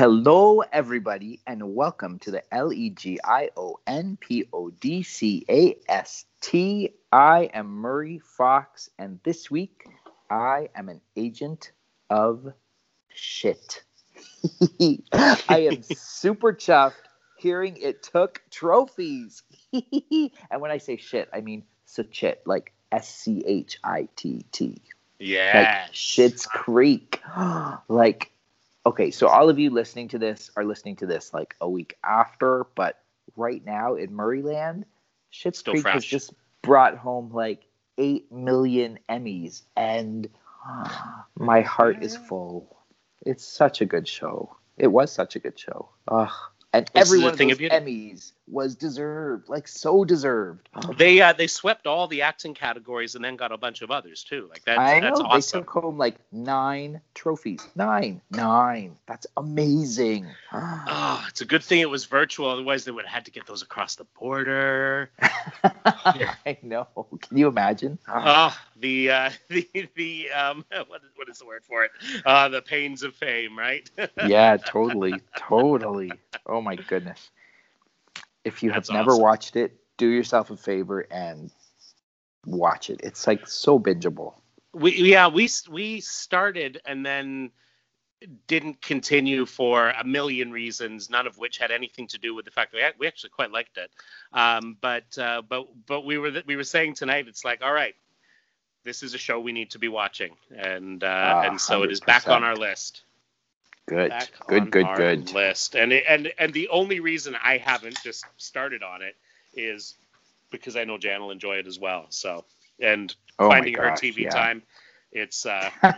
Hello, everybody, and welcome to the L E G I O N P O D C A S T. I am Murray Fox, and this week I am an agent of shit. I am super chuffed hearing it took trophies. and when I say shit, I mean shit, like S C H I T T. Yeah. Like Schitt's Creek. like, okay, so all of you listening to this are listening to this like a week after, but right now in Murrayland, Schitt's Still Creek has just brought home like 8 million Emmys, and my heart is full. It's such a good show. It was such a good show. Ugh. And every one of those. Emmys was deserved, like so deserved. They uh, they swept all the acting categories and then got a bunch of others too. Like that's I know that's they awesome. took home like nine trophies. Nine, nine. That's amazing. Oh, it's a good thing it was virtual. Otherwise, they would have had to get those across the border. I know. Can you imagine? Oh, the uh, the the um, what is, what is the word for it? Uh, the pains of fame, right? yeah, totally, totally. Oh my goodness. If you have never awesome. watched it, do yourself a favor and watch it. It's like so bingeable. we yeah we we started and then didn't continue for a million reasons, none of which had anything to do with the fact that we, actually quite liked it. Um, but uh, but but we were we were saying tonight, it's like, all right, this is a show we need to be watching, and uh, Ah, and so it is back on our list. Good, good, good, good. list, and it, and and the only reason I haven't just started on it is because I know Jan will enjoy it as well. So and Oh finding her TV yeah. time, it's uh,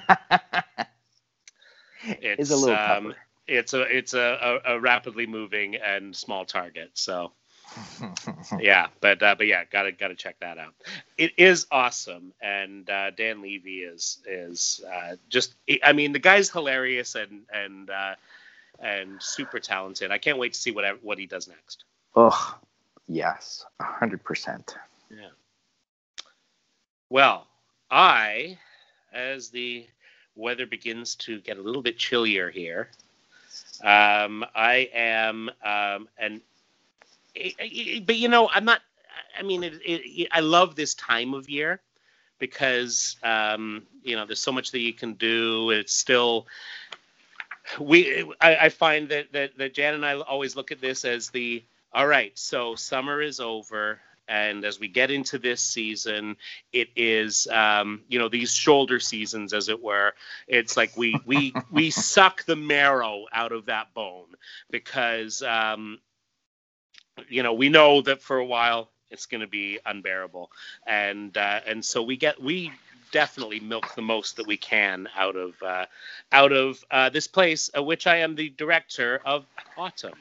it's It's a little um, it's a it's a, a, a rapidly moving and small target. So yeah, but uh, but yeah, gotta gotta check that out. It is awesome, and uh, Dan Levy is is uh, just I mean the guy's hilarious and and uh, and super talented. I can't wait to see what what he does next. oh, yes, a hundred percent. Yeah. Well, I, as the weather begins to get a little bit chillier here, um, I am, um, and, But you know, I'm not. I mean, it, it, I love this time of year because um, you know there's so much that you can do. It's still. We, I, I find that, that that Jan and I always look at this as the all right. So summer is over, and as we get into this season, it is um, you know these shoulder seasons, as it were. It's like we we we suck the marrow out of that bone because um, you know we know that for a while it's going to be unbearable, and uh, and so we get we definitely milk the most that we can out of uh, out of uh, this place, uh, which I am the director of Autumn.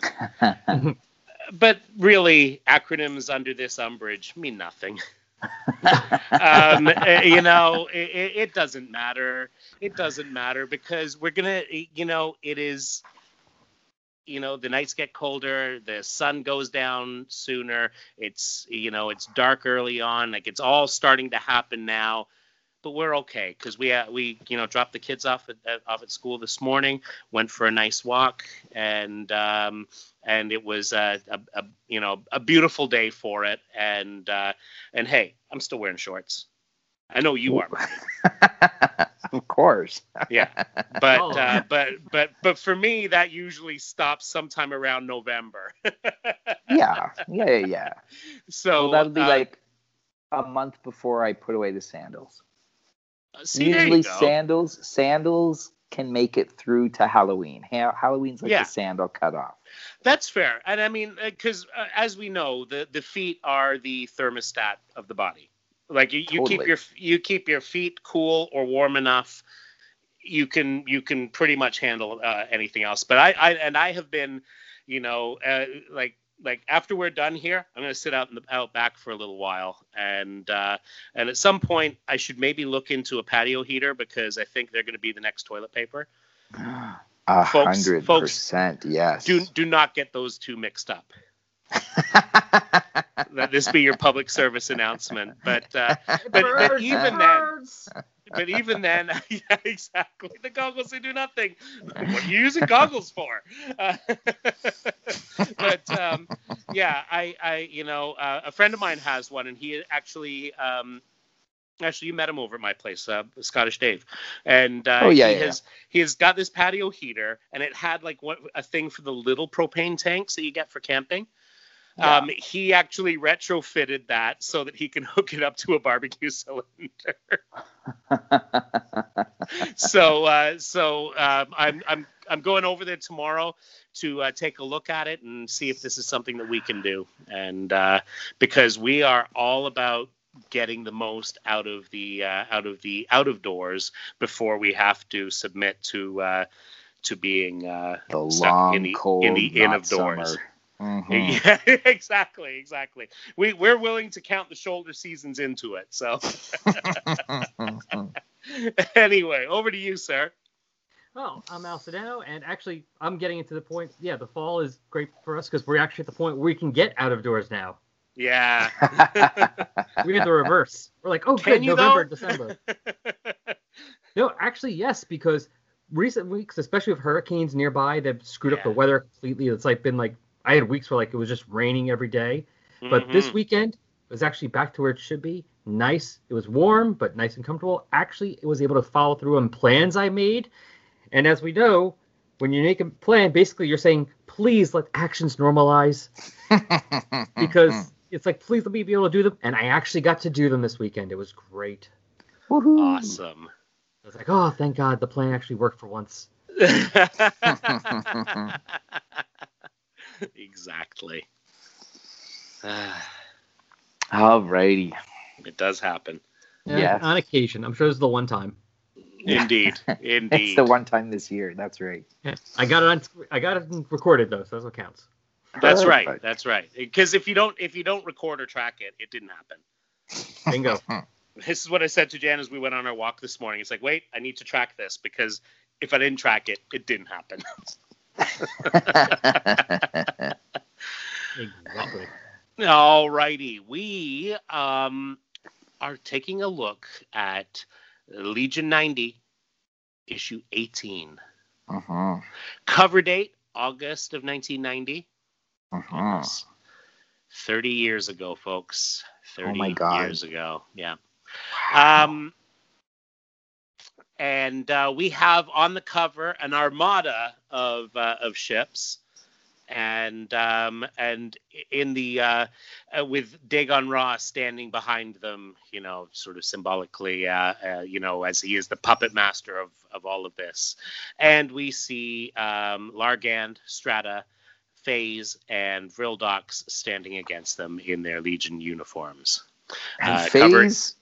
But really acronyms under this umbrage mean nothing. Um, eh, you know it, it it doesn't matter. It doesn't matter because we're gonna you know it is you know the nights get colder the sun goes down sooner it's you know it's dark early on like it's all starting to happen now but we're okay because we uh, we you know dropped the kids off at, at off at school this morning went for a nice walk and um, and it was uh, a, a you know a beautiful day for it and uh, and hey I'm still wearing shorts. I know you are of course. yeah but Oh. uh, but but but for me that usually stops sometime around November Yeah, yeah, yeah, yeah. so well, that'll be uh, like a month before I put away the sandals. see, Usually, sandals sandals can make it through to Halloween. Ha- Halloween's like Yeah. the sandal cutoff. That's fair, and I mean, because uh, as we know, the the feet are the thermostat of the body. Like you, you keep your you keep your feet cool or warm enough, you can you can pretty much handle uh, anything else. But I, I and I have been, you know, uh, like like after we're done here, I'm gonna sit out in the out back for a little while, and uh, and at some point I should maybe look into a patio heater because I think they're gonna be the next toilet paper. A hundred percent, yes. Do do not get those two mixed up. Let this be your public service announcement. But uh, but, but Birds, even then, but even then, yeah, exactly. The goggles they do nothing. What are you using goggles for? Uh, but um, yeah, I, I, you know, uh, a friend of mine has one, and he actually. Um, Actually, you met him over at my place, uh, Scottish Dave, and uh, Oh, yeah, he yeah, has he has got this patio heater, and it had like what a thing for the little propane tanks that you get for camping. Yeah. Um, he actually retrofitted that so that he can hook it up to a barbecue cylinder. so uh, so um, I'm I'm I'm going over there tomorrow to uh, take a look at it and see if this is something that we can do. And uh, because we are all about getting the most out of the uh, out of the out of doors before we have to submit to uh, to being uh, the stuck long, in the cold, in the in of doors. summer. Mhm. Yeah, exactly, exactly. We we're willing to count the shoulder seasons into it. So anyway, over to you, sir. Oh, I'm Al Sedano, and actually, I'm getting into the point. Yeah, the fall is great for us because we're actually at the point where we can get out of doors now. Yeah. We get the reverse. We're like, oh, Can good, November, though? December. No, actually, yes, because recent weeks, especially with hurricanes nearby, they've screwed up the weather completely. It's like been like I had weeks where like it was just raining every day, but this Mhm. weekend it was actually back to where it should be. Nice. It was warm, but nice and comfortable. Actually, it was able to follow through on plans I made. And as we know, when you make a plan, basically you're saying, please let actions normalize because it's like, please let me be able to do them. And I actually got to do them this weekend. It was great. Woohoo. awesome. I was like, oh, thank God the plan actually worked for once. exactly. Alrighty. it does happen. Yeah. On occasion. I'm sure this is the one time. Indeed. Indeed. It's the one time this year. That's right. Yeah. I got it on. I got it recorded though, so that's what counts. That's right. That's right. Because if you don't if you don't record or track it, it didn't happen. Bingo. Hmm. This is what I said to Jan as we went on our walk this morning. It's like, wait, I need to track this because if I didn't track it, it didn't happen. Exactly. All righty. We um, are taking a look at Legion 90, issue 18. Mhm. Cover date, August of 1990. Mhm. Yes. 30 years ago, folks. 30 Oh my God. years ago. Yeah. Um, and uh, we have on the cover an armada of uh, of ships, and um, and in the uh, uh, with Dagon Ra standing behind them, you know, sort of symbolically, uh, uh, you know, as he is the puppet master of of all of this, and we see um, Largand, Strata. Phase and Vrildox standing against them in their Legion uniforms. And Phase,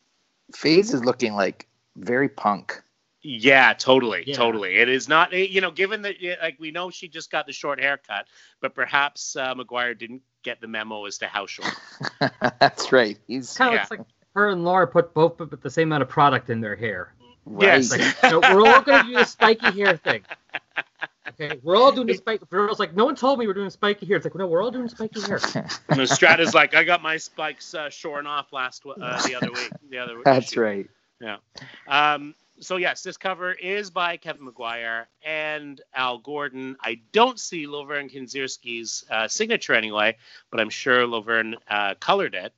Phase is looking like very punk. Yeah, totally, Yeah. totally. It is not, you know, given that, like, we know she just got the short haircut, but perhaps uh, Maguire didn't get the memo as to how short. That's right. He's Kind of Yeah. looks like her and Laura put both put the same amount of product in their hair. right. Yes. Like, no, we're all going to do the spiky hair thing. Okay, we're all doing the spiky. Girls like, no one told me we're doing spiky hair. It's like, no, we're all doing spiky hair. And Strata's like, I got my spikes uh, shorn off last uh, the other week. The other That's issue." right. Yeah. Um, so yes, this cover is by Kevin Maguire and Al Gordon. I don't see Lovern Kindzierski's uh, signature anyway, but I'm sure Lovern uh, colored it.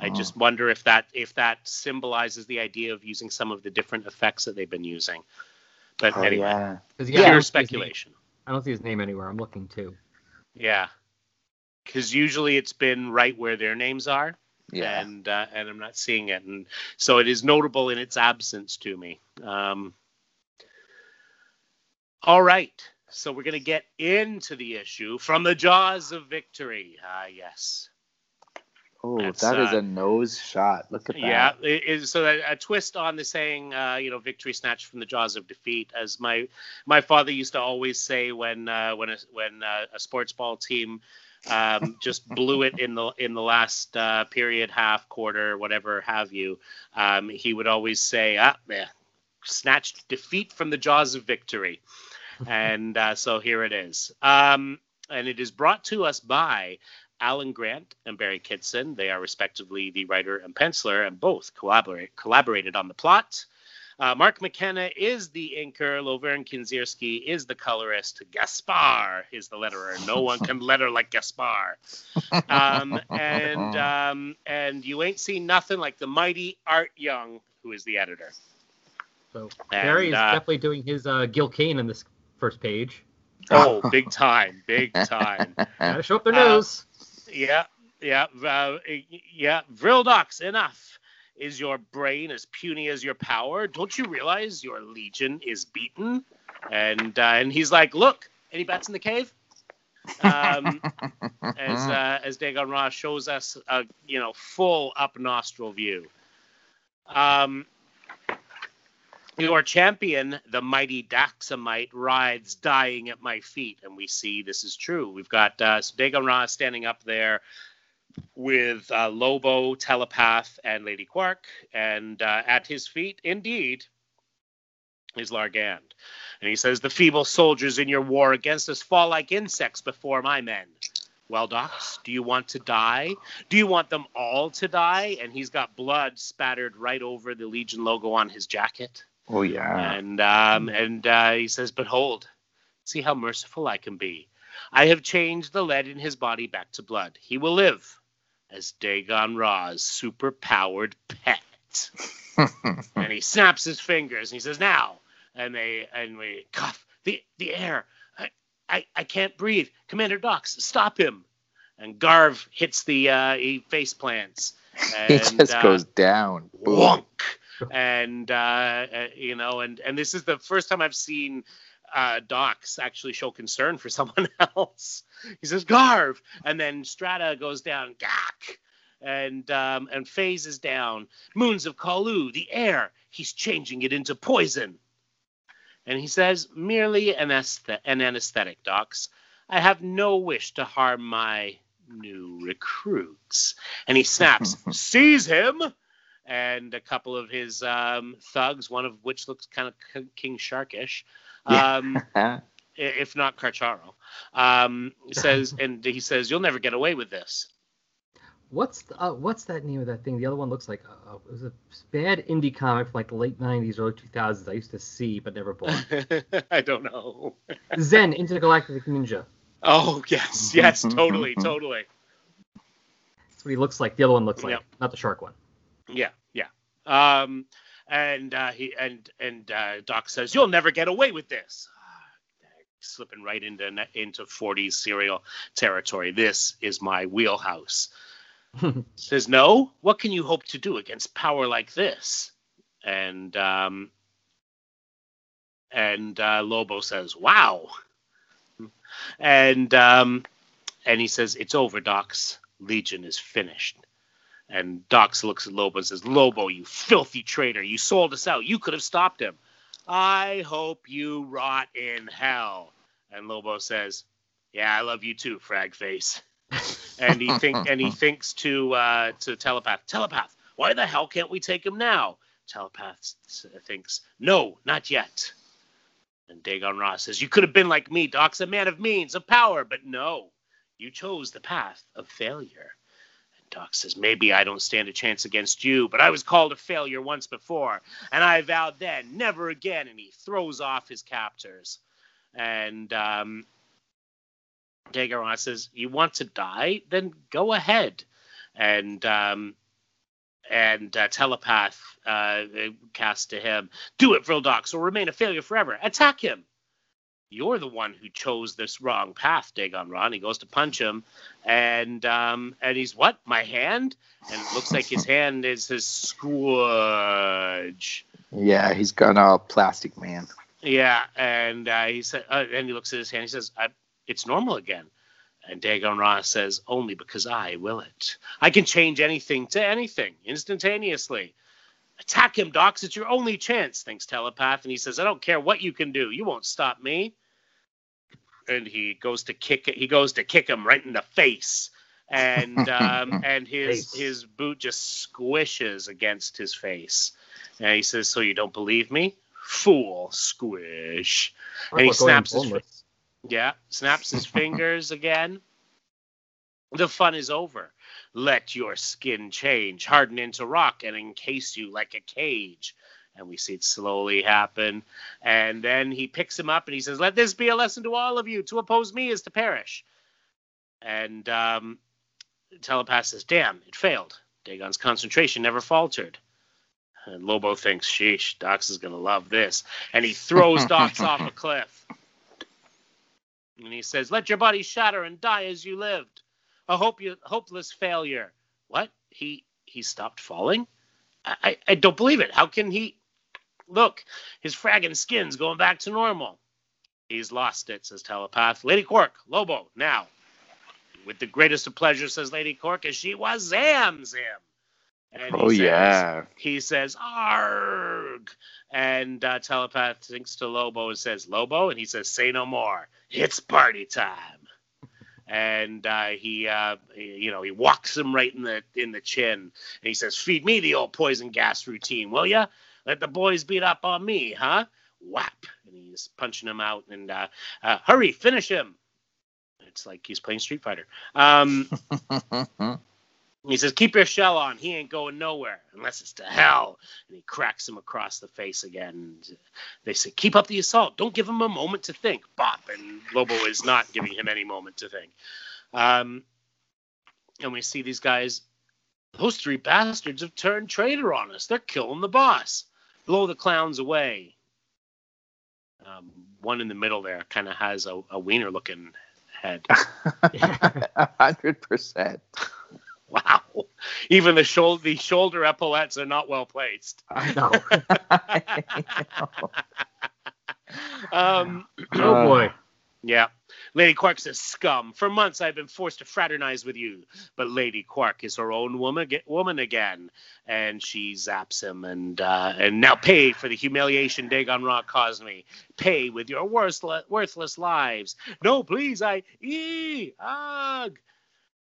I Mhm. just wonder if that if that symbolizes the idea of using some of the different effects that they've been using. But Oh, anyway, yeah. 'Cause, pure I don't see his name- speculation. I don't see his name anywhere. I'm looking too. Yeah, because usually it's been right where their names are, Yeah. and uh, and I'm not seeing it, and so it is notable in its absence to me. Um, all right, so we're gonna get into the issue from the jaws of victory. Ah, yes. Oh, That's, that is uh, a nose shot. Look at that. Yeah, it is so that a twist on the saying, uh, you know, victory snatched from the jaws of defeat. As my my father used to always say when uh, when a, when uh, a sports ball team um, just blew it in the in the last uh, period, half, quarter, whatever have you, um, he would always say, "Ah, yeah, snatched defeat from the jaws of victory," and uh, so here it is. Um, and it is brought to us by Alan Grant and Barry Kitson. They are respectively the writer and penciler, and both collaborate, collaborated on the plot. Uh, Mark McKenna is the inker. Lovern Kindzierski is the colorist. Gaspar is the letterer. No one can letter like Gaspar. Um, and um, and you ain't seen nothing like the mighty Art Young, who is the editor. So And, Barry is uh, definitely doing his uh, Gil Kane in this first page. Oh, big time, big time. Gotta show up their Uh, nose. Yeah, yeah, uh, yeah. Vrildox, enough. Is your brain as puny as your power? Don't you realize your legion is beaten? And uh, and he's like, look, any bats in the cave? Um, as uh, as Dagon Ra shows us a you know full up nostril view. Um, your champion, the mighty Daxamite, rides dying at my feet, and we see this is true. We've got uh, so Dagon Ra standing up there with uh, Lobo, Telepath, and Lady Quark, and uh, at his feet, indeed, is Largand. And he says, The feeble soldiers in your war against us fall like insects before my men. Well, Dox, do you want to die? Do you want them all to die? And he's got blood spattered right over the Legion logo on his jacket. oh yeah. And um, and uh, he says, "But hold, see how merciful I can be. I have changed the lead in his body back to blood. He will live as Dagon Ra's super-powered pet." and he snaps his fingers and he says, "Now." And they and we cough the the air. I I, I can't breathe. Commander Dox, stop him. And Garv hits the uh, he face plants. he just uh, goes down. Wonk and uh, uh, you know and and this is the first time i've seen uh, Dox actually show concern for someone else. He says garv! And then strata goes down gak! And um, and phases down. Moons of Colu the air he's changing it into poison. And he says merely an, aesthet- an anesthetic Dox. I have no wish to harm my new recruits. And he snaps seize him! And a couple of his um, thugs, one of which looks kind of King Sharkish. Um, if not Carcharo, um, says, and he says, "You'll never get away with this." What's the, uh, what's that name of that thing? The other one looks like uh, it was a bad indie comic from like the late '90s, early 2000s. I used to see but never bought. I don't know. Zen Intergalactic Ninja. Oh yes, yes, totally, totally. That's what he looks like. The other one looks like, Yep. not the shark one. Yeah, yeah. Um, and uh, he and and uh, Doc says, "You'll never get away with this." Slipping right into into 40s serial territory. This is my wheelhouse. says, "No. What can you hope to do against power like this?" And um, and uh, Lobo says, "Wow." And um, and he says, "It's over, Dox. Legion is finished." And Dox looks at Lobo and says, Lobo, you filthy traitor. You sold us out. You could have stopped him. I hope you rot in hell. And Lobo says, Yeah, I love you too, frag face. and he think and he thinks to uh, to telepath. Telepath, why the hell can't we take him now? Telepath thinks, No, not yet. And Dagon Ra says, You could have been like me, Doc's a man of means, of power, but no. You chose the path of failure. Doc says, Maybe I don't stand a chance against you, but I was called a failure once before, and I vowed then never again. And he throws off his captors. And um, Dagon Ra says, You want to die? Then go ahead. And um, and uh, telepath uh, cast to him, Do it, Vrildox, or remain a failure forever. Attack him. You're the one who chose this wrong path, Dagon Ra. He goes to punch him, and um, and he's what? My hand? And it looks like his hand is his squudge. Yeah, he's got a plastic man. Yeah, and uh, he said, uh, and he looks at his hand. He says, I, "It's normal again." And Dagon Ra says, "Only because I will it. I can change anything to anything instantaneously." Attack him, Dox. It's your only chance, thinks Telepath. And he says, I don't care what you can do. You won't stop me. And he goes to kick it. He goes to kick him right in the face. And um, and his Face. his boot just squishes against his face. And he says, So you don't believe me? Fool, squish. And he snaps his. Yeah, snaps his fingers again. The fun is over. Let your skin change, harden into rock, and encase you like a cage. And we see it slowly happen. And then he picks him up and he says, Let this be a lesson to all of you. To oppose me is to perish. And um, Telepath says, Damn, it failed. Dagon's concentration never faltered. And Lobo thinks, Sheesh, Dox is going to love this. And he throws Dox off a cliff. And he says, Let your body shatter and die as you lived. A hope you, hopeless failure. What? He he stopped falling? I, I, don't believe it. How can he? Look, his fragging skin's going back to normal. He's lost it, says Telepath. Lady Quark, Lobo, now. With the greatest of pleasure, says Lady Quark, as she was zams him. And he Oh says- yeah. he says arg and uh, telepath thinks to lobo and says lobo and he says say no more it's party time and uh, he, uh, he- you know he walks him right in the in the chin. And he says feed me the old poison gas routine will ya? Let the boys beat up on me huh? Whap! And he's punching him out and uh, uh, hurry finish him. It's like he's playing street fighter. Um he says, "Keep your shell on. He ain't going nowhere unless it's to hell." And he cracks him across the face again. They say, "Keep up the assault. Don't give him a moment to think." Bop, and Lobo is not giving him any moment to think. Um, and we see these guys. Those three bastards have turned traitor on us. They're killing the boss. Blow the clowns away. Um, one in the middle there kind of has a, a wiener-looking head. A hundred percent. Wow. Even the shoulder the shoulder epaulettes are not well placed. I know. Um Oh boy. yeah. Lady Quark's a "Scum! For months I've been forced to fraternize with you, but Lady Quark is her own woman, woman again, and she zaps him and uh, and now pay for the humiliation Dagon Ra caused me. Pay with your worthless, worthless lives. No, please, I ee ugh.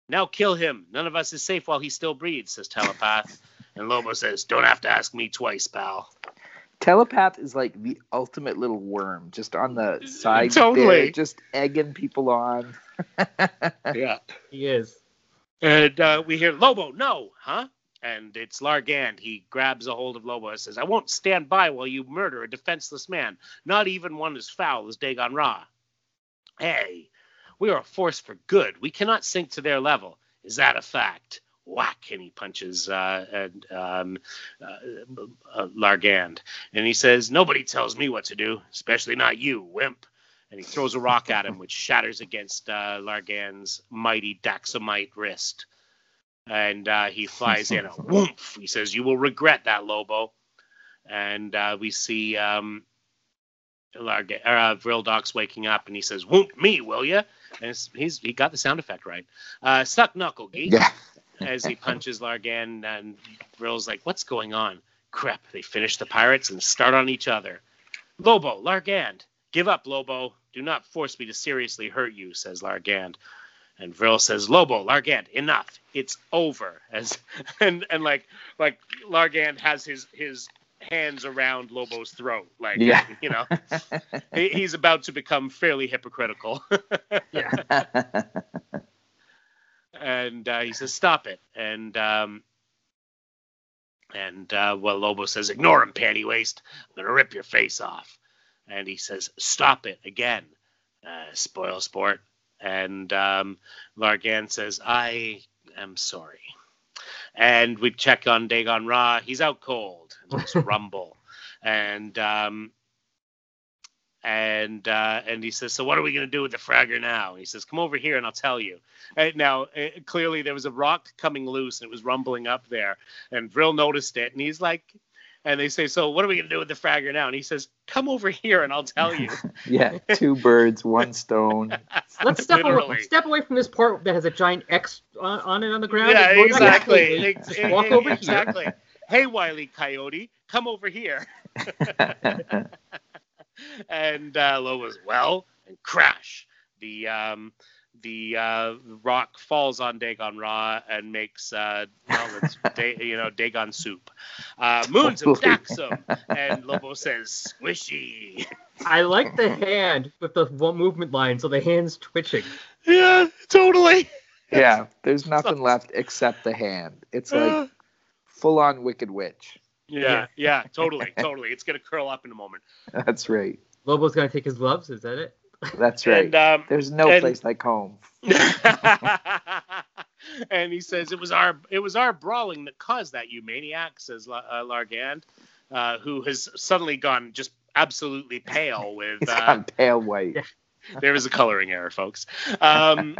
Now kill him. None of us is safe while he still breathes," says Telepath. and Lobo says, "Don't have to ask me twice, pal." Telepath is like the ultimate little worm, just on the side Totally. there, just egging people on. Yeah. He is. And uh, we hear Lobo, no, huh? And it's Largand. He grabs a hold of Lobo and says, I won't stand by while you murder a defenseless man, not even one as foul as Dagon Ra. Hey, we are a force for good. We cannot sink to their level. Is that a fact? Whack! And he punches uh, and, um, uh, uh, Largand. And he says, Nobody tells me what to do, especially not you, wimp. And he throws a rock at him, which shatters against uh, Largand's mighty Daxamite wrist. And uh, he flies in a whoomph. He says, You will regret that, Lobo. And uh, we see um, Larga- or, uh, Vrildox waking up, and he says, Whoop me, will ya? And it's, he's he got the sound effect right. Uh, suck knuckle, geek Yeah. as he punches Largan, and Vril's like, "What's going on?" Crap! They finish the pirates and start on each other. Lobo, Largand, give up, Lobo. Do not force me to seriously hurt you," says Largand. And Vril says, "Lobo, Largand, enough. It's over." As and and like like Largand has his his hands around Lobo's throat, like Yeah. you know, he's about to become fairly hypocritical. Yeah. and uh, he says, "Stop it!" And um, and uh, well, Lobo says, "Ignore him, panty waste. I'm gonna rip your face off." And he says, "Stop it!" Again, uh, spoil sport. And um, Largan says, "I am sorry." And we check on Dagon Ra. He's out cold. There's rumble, and um, and uh, and he says, "So what are we gonna do with the fragger now?" And he says, "Come over here and I'll tell you." And now, uh, clearly, there was a rock coming loose and it was rumbling up there. And Vril noticed it and he's like, and they say, So, what are we going to do with the fragger now? And he says, Come over here and I'll tell you. yeah. Two birds, one stone. Let's step away, step away from this part that has a giant X on, on it on the ground. yeah, exactly. completely. Ex- Just walk over here. exactly. Hey, Wiley Coyote, come over here. and uh, Loba's well and crash. The um, the uh, rock falls on Dagon Ra and makes uh, well, it's da- you know Dagon soup. Uh, Moons and Totally. Daxam, and Lobo says squishy. I like the hand with the movement line, so the hand's twitching. Yeah, totally. yeah, there's nothing left except the hand. It's like full on Wicked Witch. Yeah, yeah, totally, totally. It's gonna curl up in a moment. That's right. Lobo's gonna take his gloves. Is that it? That's right. And um, there's no and- place like home. and he says it was our it was our brawling that caused that, you maniac, says La- uh, Largand, uh, who has suddenly gone just absolutely pale with He's uh, gone pale white. There was a coloring error, folks. Um,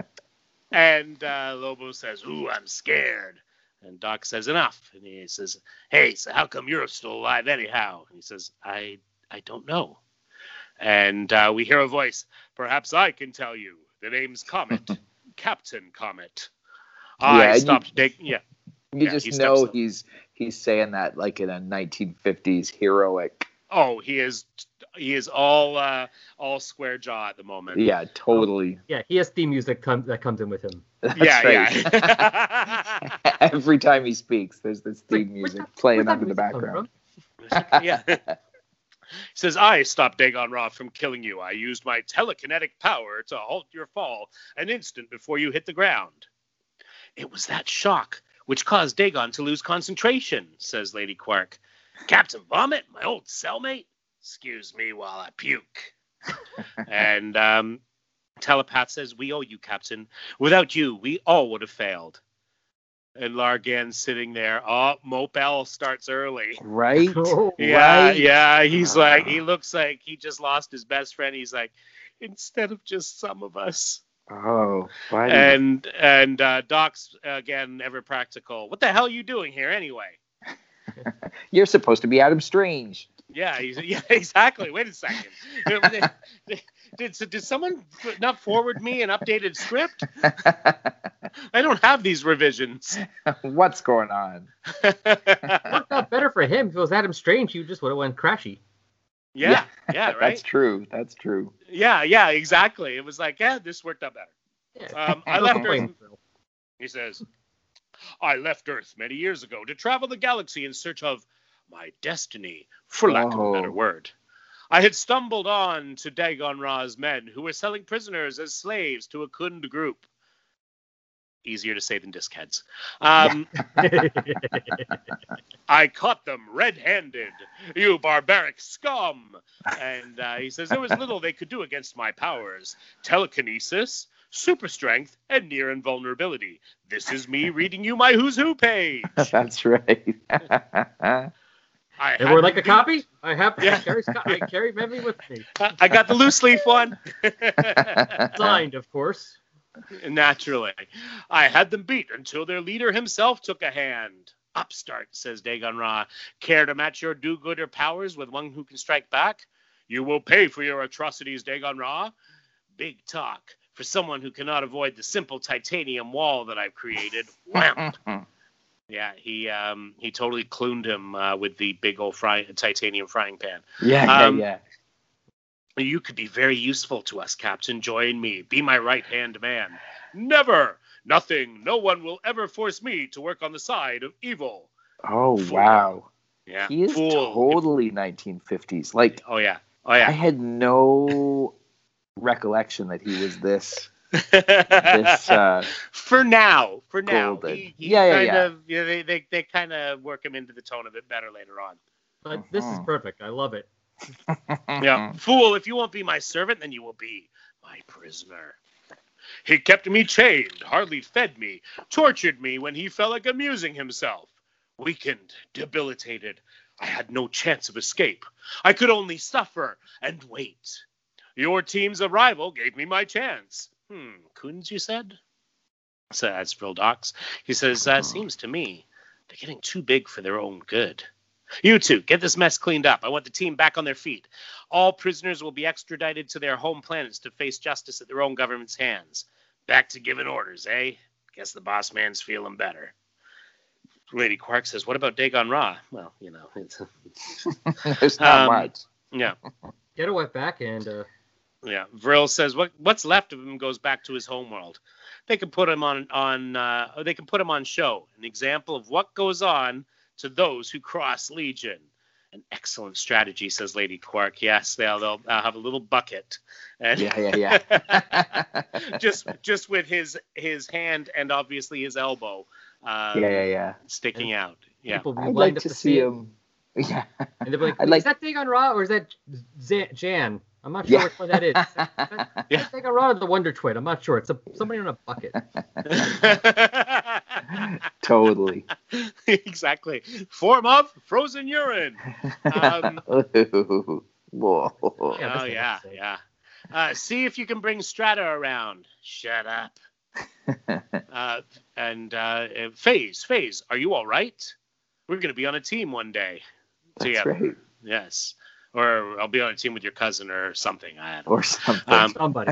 and uh, Lobo says, "Ooh, I'm scared." And Doc says, "Enough." And he says, "Hey, so how come you're still alive anyhow?" And he says, "I I don't know." And uh, we hear a voice. Perhaps I can tell you. The name's Comet, Captain Comet. Yeah, I you- stopped digging. Yeah, You Yeah, just steps know up. he's he's saying that like in a 1950s heroic. Oh, he is. He is all uh, all square jaw at the moment. Yeah, totally. Yeah, he has theme music come, that comes in with him. That's yeah, right. yeah. Every time he speaks, there's this It's like, theme where'd music that- playing where'd under the background. yeah. He says, I stopped Dagon Ra from killing you. I used my telekinetic power to halt your fall an instant before you hit the ground. It was that shock which caused Dagon to lose concentration, says Lady Quark. Captain Vomit, my old cellmate? Excuse me while I puke. and um, Telepath says, We owe you, Captain. Without you, we all would have failed. And Largan's sitting there. Oh, Mopel starts early. Right? Oh, Yeah, Right? yeah. He's like, he looks like he just lost his best friend. He's like, instead of just some of us. Oh, buddy. And and uh, Doc's again ever practical. What the hell are you doing here anyway? You're supposed to be Adam Strange. Yeah, he's, yeah, exactly. Wait a second. Did, did, did someone not forward me an updated script? I don't have these revisions. What's going on? worked out better for him. If it was Adam Strange, he just would have went crashy. yeah, yeah, right. That's true. That's true. Yeah, yeah, exactly. It was like, yeah, this worked out better. Yeah. Um, I left Earth. He says, I left Earth many years ago to travel the galaxy in search of my destiny, for lack of a better Oh. word. I had stumbled on to Dagon Ra's men who were selling prisoners as slaves to a Khund group. Easier to say than diskheads. Um, I caught them red handed, you barbaric scum. And uh, he says there was little they could do against my powers telekinesis, super strength, and near invulnerability. This is me reading you my Who's Who page. That's right. I Everyone like a copy? I have. Yeah. I carry, I carry memory with me. I got the loose leaf one. Signed, of course. Naturally. I had them beat until their leader himself took a hand. Upstart, says Dagon Ra. Care to match your do gooder powers with one who can strike back? You will pay for your atrocities, Dagon Ra. Big talk for someone who cannot avoid the simple titanium wall that I've created. Wham! yeah, he um, he totally cluned him uh, with the big old fry- titanium frying pan. yeah, yeah, Um, yeah. You could be very useful to us, Captain. Join me. Be my right hand man. Never! Nothing, no one will ever force me to work on the side of evil. Oh Fool. wow. Yeah. He is Fool. totally 1950s. Like Oh, yeah. Oh, yeah. I had no recollection that he was this this uh for now. For now. He, he Yeah, yeah, kind yeah. of, yeah, they, they, they kind of work him into the tone of it better later on. But this is Mhm. perfect. I love it. Yeah. Fool, if you won't be my servant, then you will be my prisoner. He kept me chained, hardly fed me, tortured me when he felt like amusing himself. Weakened, debilitated, I had no chance of escape. I could only suffer and wait. Your team's arrival gave me my chance. Hmm, Coons, you said? So that's Vril Dox. He says, uh, seems to me they're getting too big for their own good. You two, get this mess cleaned up. I want the team back on their feet. All prisoners will be extradited to their home planets to face justice at their own government's hands. Back to giving orders, eh? Guess the boss man's feeling better. Lady Quark says, What about Dagon Ra? Well, you know, it's, There's not Um, much. yeah. Get a wet back and uh, Yeah, Vril says what what's left of him goes back to his homeworld. They can put him on on uh, or they can put him on show, an example of what goes on to those who cross Legion. An excellent strategy, says Lady Quark. Yes, they'll they'll uh, have a little bucket, and Yeah, yeah, yeah. just just with his his hand and obviously his elbow, uh, yeah, yeah, yeah. sticking out. Yeah, People be I'd like up to to see it. him. Yeah. And they'll be like, I'd like- is that Dagon Ra or is that Z- Jan? I'm not sure Yeah. which one that is. Is that, is that Yeah. Dagon Ra or the Wonder Twin? I'm not sure. It's a, somebody in a bucket. totally. exactly. Form of frozen urine. Um, Ooh. Whoa. Yeah, oh yeah, yeah. Uh, see if you can bring Strata around. Shut up. Uh, and uh, uh, Phase, Phase, are you all right? We're going to be on a team one day. That's together. right. Yes. Or I'll be on a team with your cousin or something. I don't know. Or something. Um, Somebody.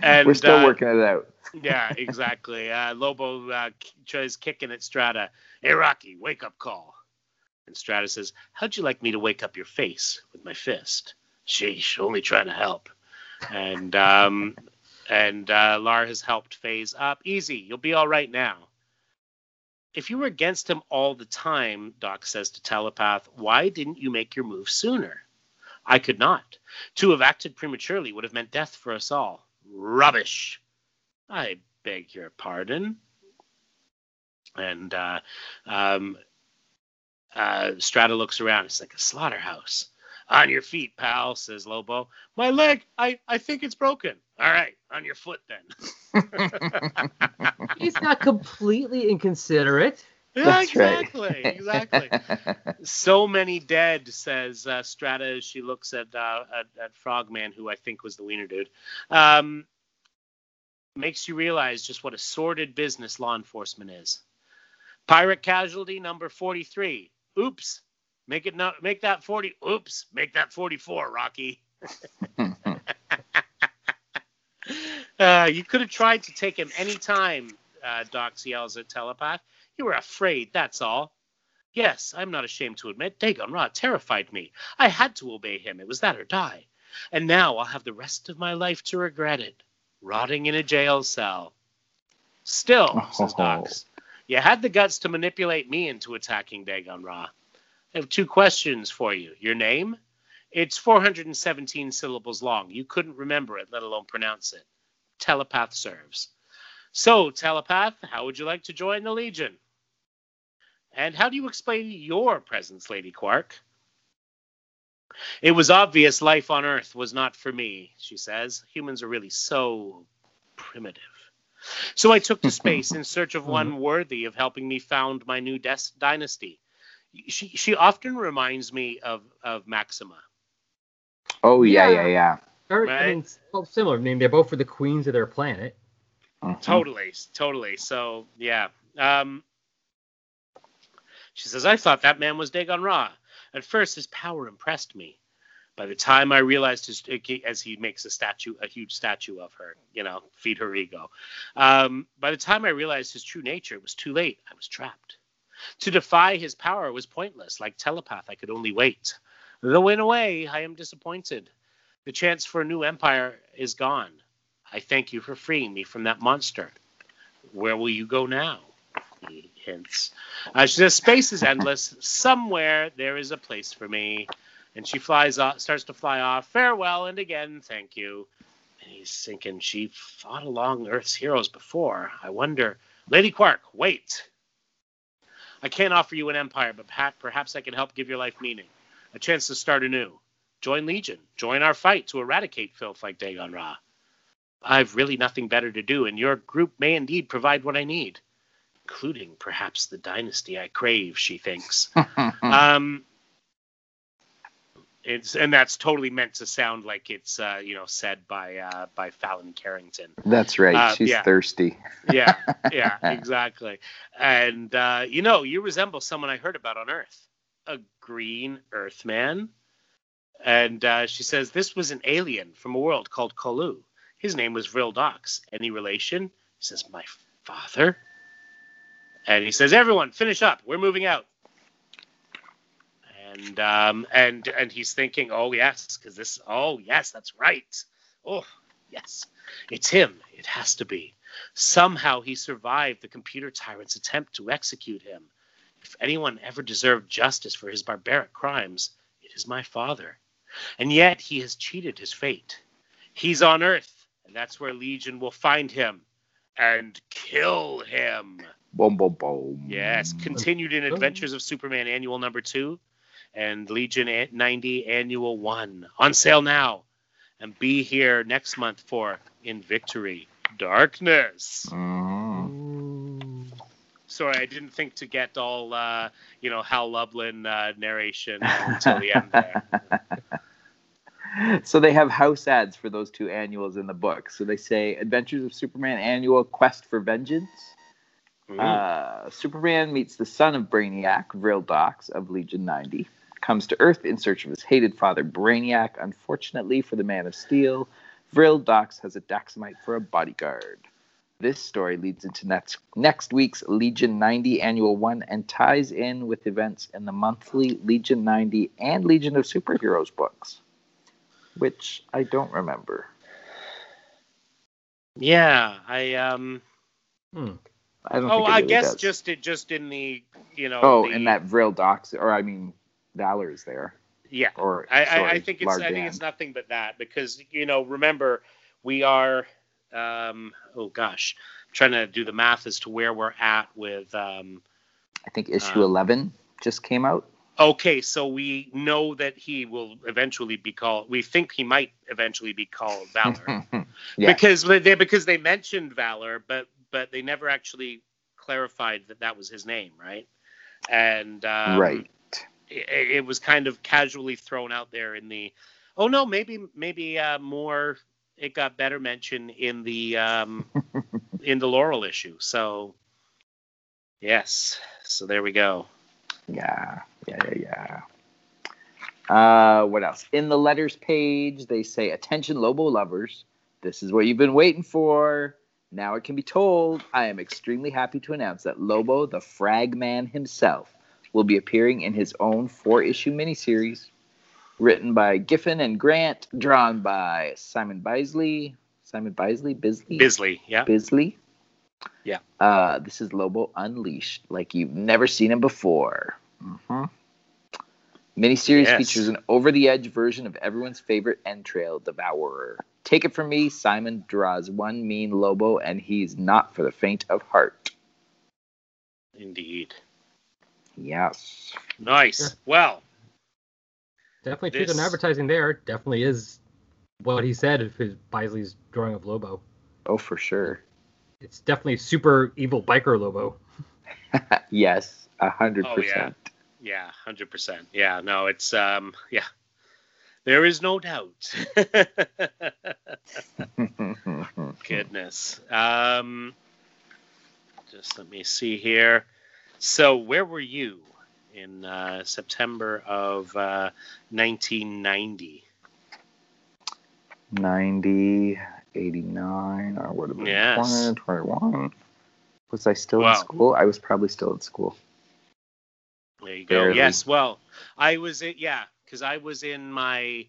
And, We're still uh, working it out. yeah, exactly. Uh, Lobo uh, tries kicking at Strata. Hey, Rocky, wake up call. And Strata says, How'd you like me to wake up your face with my fist? Sheesh, only trying to help. And um, and uh, Lar has helped Phase up. Easy, you'll be all right now. If you were against him all the time, Doc says to Telepath, why didn't you make your move sooner? I could not. To have acted prematurely would have meant death for us all. Rubbish. I beg your pardon. And uh, um, uh, Strata looks around. It's like a slaughterhouse. On your feet, pal, says Lobo. My leg, I, I think it's broken. All right, on your foot then. He's not completely inconsiderate. Yeah, That's right. exactly, exactly. so many dead, says uh, Strata as she looks at, uh, at at Frogman, who I think was the wiener dude. Um, makes you realize just what a sordid business law enforcement is. Pirate casualty number forty-three. Oops. Make it not make that forty. Oops. Make that forty-four, Rocky. Uh, you could have tried to take him any time. Uh, Dox yells at Telepath. You were afraid, that's all. Yes, I'm not ashamed to admit, Dagon Ra terrified me. I had to obey him. It was that or die. And now I'll have the rest of my life to regret it, rotting in a jail cell. Still, says Oh. Dox, you had the guts to manipulate me into attacking Dagon Ra. I have two questions for you. Your name? It's 417 syllables long. You couldn't remember it, let alone pronounce it. Telepath serves. So, Telepath, how would you like to join the Legion? And how do you explain your presence, Lady Quark? It was obvious life on Earth was not for me, she says. Humans are really so primitive. So I took to space in search of one worthy of helping me found my new des- dynasty. She, she often reminds me of, of Maxima. oh yeah, Yeah. yeah, yeah. Very, Right. I mean, well, similar. I mean, they're both for the queens of their planet. Mhm. Totally, totally. So yeah. Um, she says, I thought that man was Dagon Ra. At first, his power impressed me. By the time I realized his, as he makes a statue, a huge statue of her, you know, feed her ego. Um, by the time I realized his true nature, it was too late. I was trapped. To defy his power was pointless. Like telepath, I could only wait. Though in a way, I am disappointed. The chance for a new empire is gone. I thank you for freeing me from that monster. Where will you go now? Hints. Uh, she says, Space is endless. Somewhere there is a place for me. And she flies off, starts to fly off. Farewell, and again, thank you. And he's thinking, she fought along Earth's heroes before. I wonder. Lady Quark, wait. I can't offer you an empire, but perhaps I can help give your life meaning. A chance to start anew. Join Legion. Join our fight to eradicate filth like Dagon Ra. I've really nothing better to do, and your group may indeed provide what I need, including perhaps the dynasty I crave, she thinks. um, it's, and that's totally meant to sound like it's, uh, you know, said by uh, by Fallon Carrington. That's right. Uh, She's yeah. thirsty. Yeah, yeah, exactly. And uh, you know, you resemble someone I heard about on Earth, a green Earthman. And uh, she says this was an alien from a world called Colu. His name was Vril Dox. Any relation? He says, my father. And he says, everyone, finish up. We're moving out. And um, and and he's thinking, oh yes, because this. Oh yes, that's right. Oh yes, it's him. It has to be. Somehow he survived the computer tyrant's attempt to execute him. If anyone ever deserved justice for his barbaric crimes, it is my father, and yet he has cheated his fate. He's on Earth, and that's where Legion will find him and kill him. Boom, boom, boom. Yes, continued in Adventures of Superman Annual Number Two, and Legion 90 Annual One on sale now, and be here next month for In Victory Darkness. Mhm. Sorry, I didn't think to get all uh, you know Hal Lublin uh, narration until the end there. so they have house ads for those two annuals in the book. So they say Adventures of Superman Annual Quest for Vengeance. Mm. Uh, Superman meets the son of Brainiac, Vril Dox of Legion 90. Comes to Earth in search of his hated father, Brainiac. Unfortunately for the Man of Steel, Vril Dox has a Daxamite for a bodyguard. This story leads into next, next week's Legion 90 Annual 1 and ties in with events in the monthly Legion 90 and Legion of Superheroes books, which I don't remember. yeah, I um. Hmm. I don't Oh, I guess does. just it just in the you know. Oh, the, and that Vril Dox, or I mean, Valor is there. yeah. Or I, I, I think it's I think it's nothing but that because you know remember we are um oh gosh trying to do the math as to where we're at with um I think issue Um, 11 just came out. okay so we know that he will eventually be called we think he might eventually be called Valor yeah. because they because they mentioned Valor but but they never actually clarified that that was his name right and um, right. it, it was kind of casually thrown out there in the oh no maybe maybe uh, more it got better mention in the um, in the laurel issue so yes so there we go Yeah. Yeah, yeah, yeah. Uh, what else? In the letters page, they say, Attention, Lobo lovers. This is what you've been waiting for. Now it can be told. I am extremely happy to announce that Lobo, the Fragman himself, will be appearing in his own four issue miniseries. Written by Giffen and Grant, drawn by Simon Bisley. Simon Bisley? Bisley? Bisley yeah Bisley. Yeah. Uh, this is Lobo Unleashed, like you've never seen him before. Mm-hmm. Miniseries Yes. features an over-the-edge version of everyone's favorite entrail devourer. Take it from me, Simon draws one mean Lobo, and he's not for the faint of heart. indeed Yes. nice Sure. well Definitely truth in advertising there. Definitely is what he said if his Bisley's drawing of Lobo. Oh, for sure. It's definitely super evil biker Lobo. yes, a hundred Oh, yeah. percent. yeah 100% yeah no it's um yeah there is no doubt goodness. Um, just let me see here. So, where were you in uh, September of uh, 1990? 90, 89, or what have been Yes. 20, 21. Was I still in school? I was probably still in school. There you go. Barely. Yes. Well, I was in, yeah, because I was in my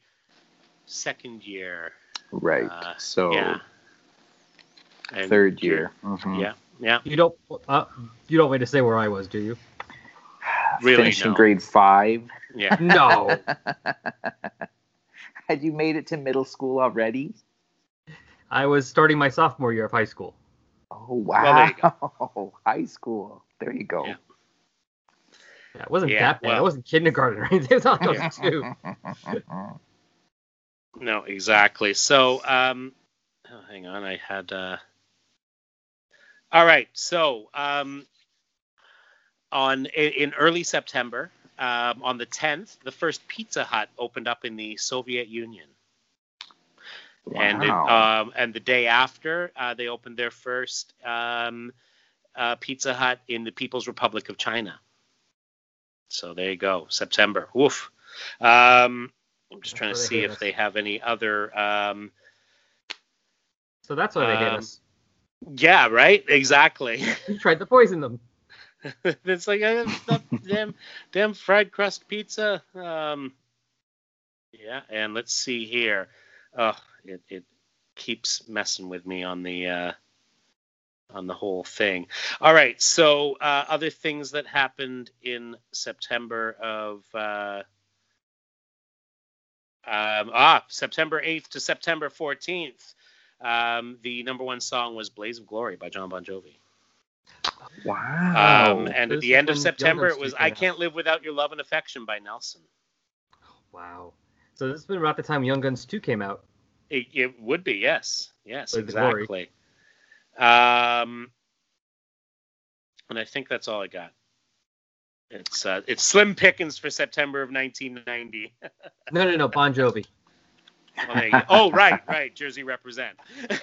second year. Right. Uh, so yeah. Third you're- year. Mhm. Yeah. Yeah. You don't uh, you don't want me to say where I was, do you? Really, Finishing no. grade five. Yeah. No. Had you made it to middle school already? I was starting my sophomore year of high school. Oh wow! there you High school. There you go. Yeah. Yeah, it wasn't Yeah, that bad. well- it wasn't kindergarten or anything. It was like I was two. No, exactly. So, um, oh, hang on, I had. Uh... All right, so um, on in, in early September, um, on the 10th, the first Pizza Hut opened up in the Soviet Union, and it, Wow. um, and the day after, uh, they opened their first um, uh, Pizza Hut in the People's Republic of China. So there you go, September. Woof. Um, I'm just trying to That's where they see if us. they have any other. Um, So that's why they hate Um, us. yeah, right. Exactly. You tried to poison them. it's like uh, damn, them fried crust pizza. Um, yeah, and let's see here. Oh, it it keeps messing with me on the uh, on the whole thing. All right, so uh, other things that happened in September of uh, Um, ah, September 8th to September 14th. Um, the number one song was "Blaze of Glory" by Jon Bon Jovi. Wow. Um, and at the end of September, it was "I. Can't Live Without Your Love and Affection" by Nelson. Wow. So this has been about the time Young Guns 2 came out. It, it would be, yes, yes, Blaze exactly. Um, and I think that's all I got. It's uh, it's slim Pickens for September of 1990. No, no, no, Bon Jovi. Oh, there you go. oh right, right, Jersey represent.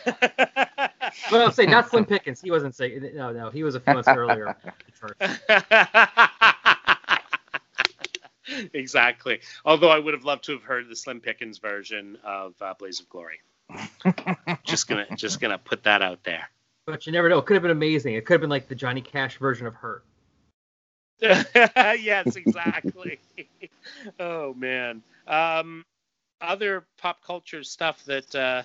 Well, I'm saying not Slim Pickens. He wasn't saying. No, no, he was a few months earlier. exactly. Although I would have loved to have heard the Slim Pickens version of uh, Blaze of Glory. just gonna just gonna put that out there. But you never know. It could have been amazing. It could have been like the Johnny Cash version of Hurt. yes, exactly. oh man. Um, other pop culture stuff that uh,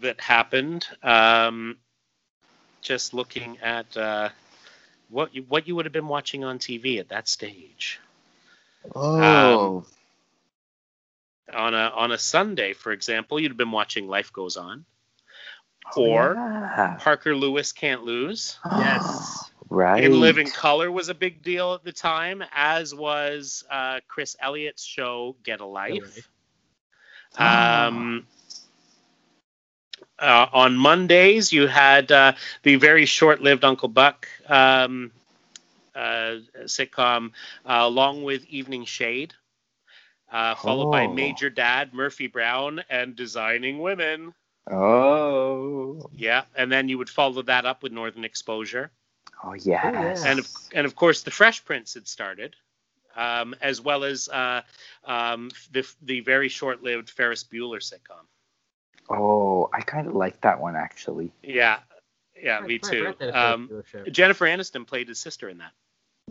that happened. Um, just looking at uh, what you, what you would have been watching on TV at that stage. oh. On a on a Sunday, for example, you'd have been watching Life Goes On, or yeah. Parker Lewis Can't Lose. Yes. right. In Living Color was a big deal at the time, as was uh, Chris Elliott's show Get a Life. Ah. Um, uh, on Mondays, you had uh, the very short-lived Uncle Buck um, uh, sitcom, uh, along with Evening Shade, uh, followed by Oh. Major Dad, Murphy Brown, and Designing Women. Oh. Yeah, and then you would follow that up with Northern Exposure. Oh yes. and of and of course the Fresh Prince had started, um, as well as uh, um, the the very short-lived Ferris Bueller sitcom. oh, I kind of like that one actually. Yeah, yeah, I- me I too. forgot Um, was a show. Jennifer Aniston played his sister in that.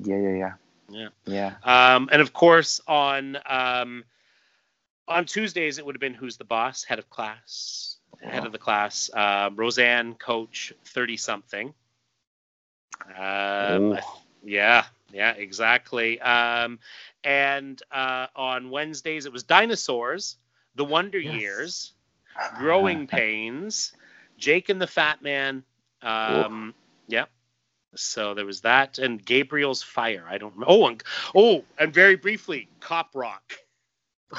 Yeah, yeah, yeah. Yeah. Yeah. Um, and of course on um, on Tuesdays it would have been Who's the Boss, Head of Class, Head of the Class, um, Roseanne, Coach, Thirty Something. Um, Yeah, yeah, exactly. Um, and uh, on Wednesdays it was Dinosaurs, The Wonder Yes. Years, Growing Pains, Jake and the Fat Man. Um, yeah. So there was that, and Gabriel's Fire. I don't. remember. Oh, and, oh, and very briefly, Cop Rock.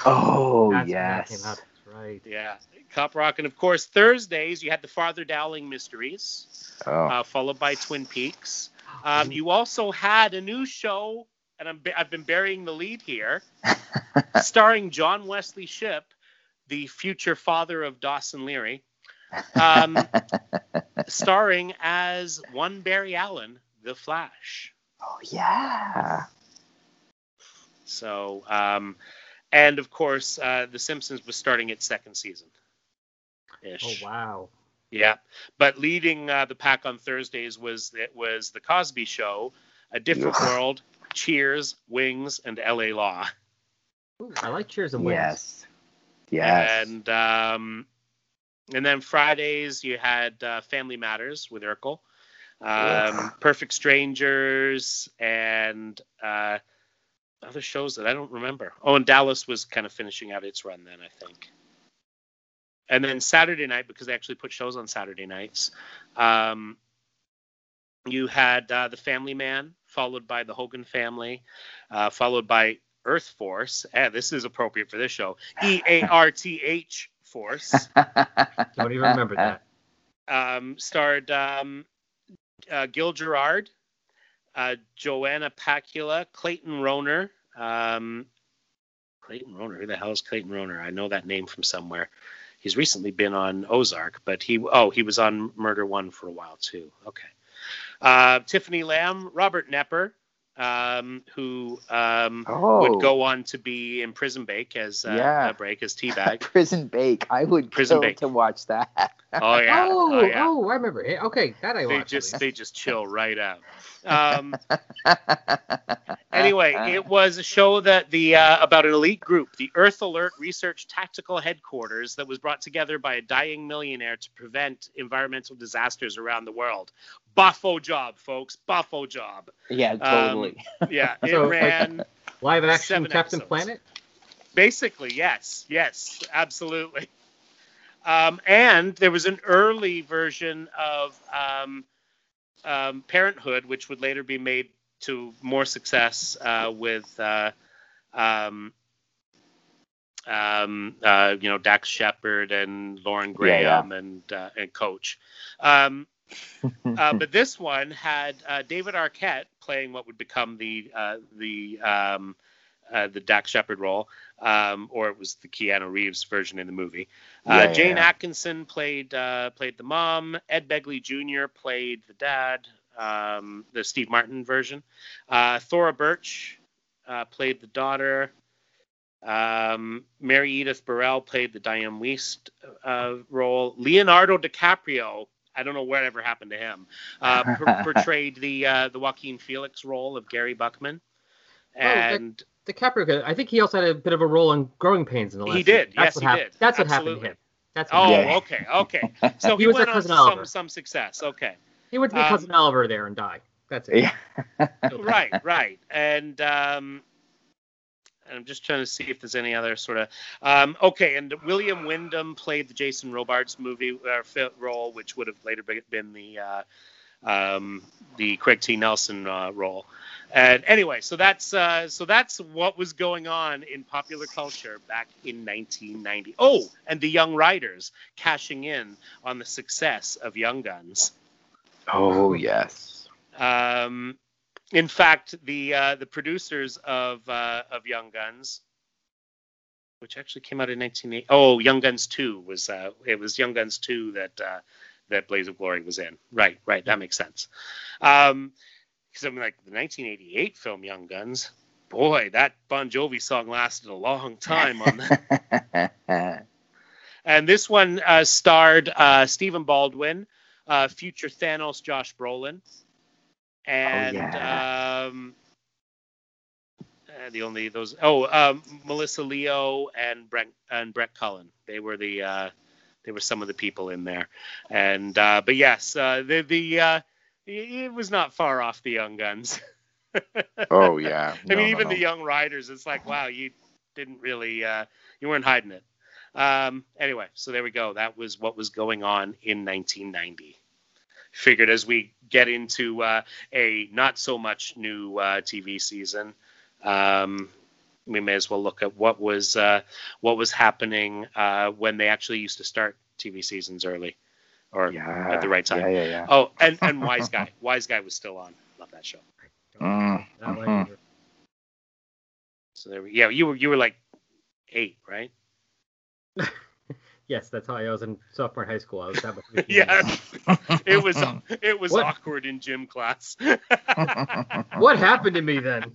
Oh That's yes. Came out. That's right. Yeah, Cop Rock, and of course Thursdays you had the Father Dowling Mysteries, Oh. uh, followed by Twin Peaks. Um, you also had a new show, and I'm, I've been burying the lead here, starring John Wesley Shipp, the future father of Dawson Leary, um, starring as one Barry Allen, the Flash. oh yeah. So, um, and of course, uh, The Simpsons was starting its second season. Oh wow. Yeah, but leading uh, the pack on Thursdays was it was the Cosby Show, A Different World, Cheers, Wings, and L.A. Law. Ooh, I like Cheers and Wings. Yes. Yes. And um, and then Fridays you had uh, Family Matters with Urkel, um, Ugh. Perfect Strangers, and uh, other shows that I don't remember. Oh, and Dallas was kind of finishing out its run then, I think. And then Saturday night, because they actually put shows on Saturday nights, um, you had uh, The Family Man, followed by The Hogan Family, uh, followed by Earth Force. Eh, this is appropriate for this show. E A R T H Force. Don't even remember that. um, starred um, uh, Gil Gerard, uh, Joanna Pacula, Clayton Rohner. Um, Clayton Rohner, who the hell is Clayton Rohner? I know that name from somewhere. He's recently been on Ozark, but he oh he was on Murder One for a while too. Okay. Uh, Tiffany Lamb, Robert Knepper, um, who um, oh. would go on to be in Prison Break as uh, Yeah. Break as T-Bag. Prison Bake. I would Prison Bake. to watch that. Oh yeah. oh, oh yeah. oh, I remember. it. Okay, that I they watched. Just, they just chill right out. Um, anyway, it was a show that the uh, about an elite group, the Earth Alert Research Tactical Headquarters, that was brought together by a dying millionaire to prevent environmental disasters around the world. Buffo job, folks. Buffo job. yeah, totally. Yeah, it So, like, live action seven Captain episodes. Planet. Basically, yes, yes, absolutely. Um, and there was an early version of um, um, Parenthood, which would later be made to more success uh, with, uh, um, um, uh, you know, Dax Shepard and Lauren Graham Yeah, and uh, and Coach. Um, uh, but this one had uh, David Arquette playing what would become the uh, the um, uh, the Dax Shepard role, um, or it was the Keanu Reeves version in the movie. Uh, Yeah, yeah, Jayne yeah. Atkinson played uh, played the mom. Ed Begley Jr. played the dad, um, the Steve Martin version. Uh, Thora Birch uh, played the daughter. Um, Mary Edith Burrell played the Dianne Wiest uh, role. Leonardo DiCaprio, I don't know whatever happened to him, uh, per- portrayed the uh, the Joaquin Felix role of Gary Buckman. Oh, And DiCaprio, I think he also had a bit of a role in Growing Pains in the last. He did, season. That's yes, what he happened. did. That's what Absolutely. happened to him. That's what oh, happened. Okay, okay. So He he, was went their on some Oliver. some success. Okay. He went to be Um, cousin Oliver there and die. That's it. Yeah. right, right. And um, and I'm just trying to see if there's any other sort of um, okay. And William Windom played the Jason Robards movie uh, role, which would have later been the uh, um, the Craig T. Nelson uh, role. And anyway, so that's uh, so that's what was going on in popular culture back in 1990. Oh, and the Young Riders cashing in on the success of Young Guns. Oh yes. Um, in fact, the uh, the producers of uh, of Young Guns, which actually came out in 1980. Oh, Young Guns 2 was uh, it was Young Guns 2 that uh, that Blaze of Glory was in. Right, right, that makes sense. Um, because I'm like the 1988 film Young Guns. Boy, that Bon Jovi song lasted a long time on that. And this one uh, starred uh, Stephen Baldwin, uh, future Thanos Josh Brolin, and yeah. um, uh, the only those oh um, Melissa Leo and Brett and Brett Cullen. They were the uh, they were some of the people in there. And uh, but yes, uh, the the uh, it was not far off the Young Guns. oh yeah. I mean, no, even no. the Young Riders, it's like, wow, you didn't really, uh, you weren't hiding it. Um, anyway, so there we go. That was what was going on in 1990. Figured as we get into uh, a not so much new uh, TV season, um, we may as well look at what was uh, what was happening uh, when they actually used to start TV seasons early, or yeah. at the right time. Yeah, yeah, yeah. Oh, and and Wise Guy, Wise Guy was still on. Love that show. Mm, Not like mhm. So there we, yeah, you were you were like eight, right? Yes, that's how I was in sophomore high school. I was that much. Yeah, it was it was What? awkward in gym class. What happened to me then?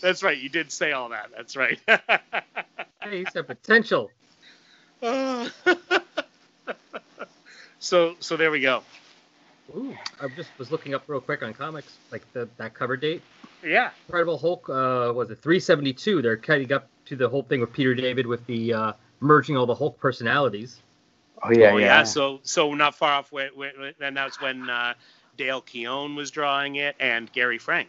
That's right. You did say all that. That's right. Hey, he's a potential. so so there we go. Ooh, I just was looking up real quick on comics, like the, that cover date. Yeah. Incredible Hulk uh, was it 372? They're cutting up to the whole thing with Peter David with the uh, merging all the Hulk personalities. oh yeah, oh, yeah. So so not far off. When, when, and that's when uh, Dale Keown was drawing it and Gary Frank.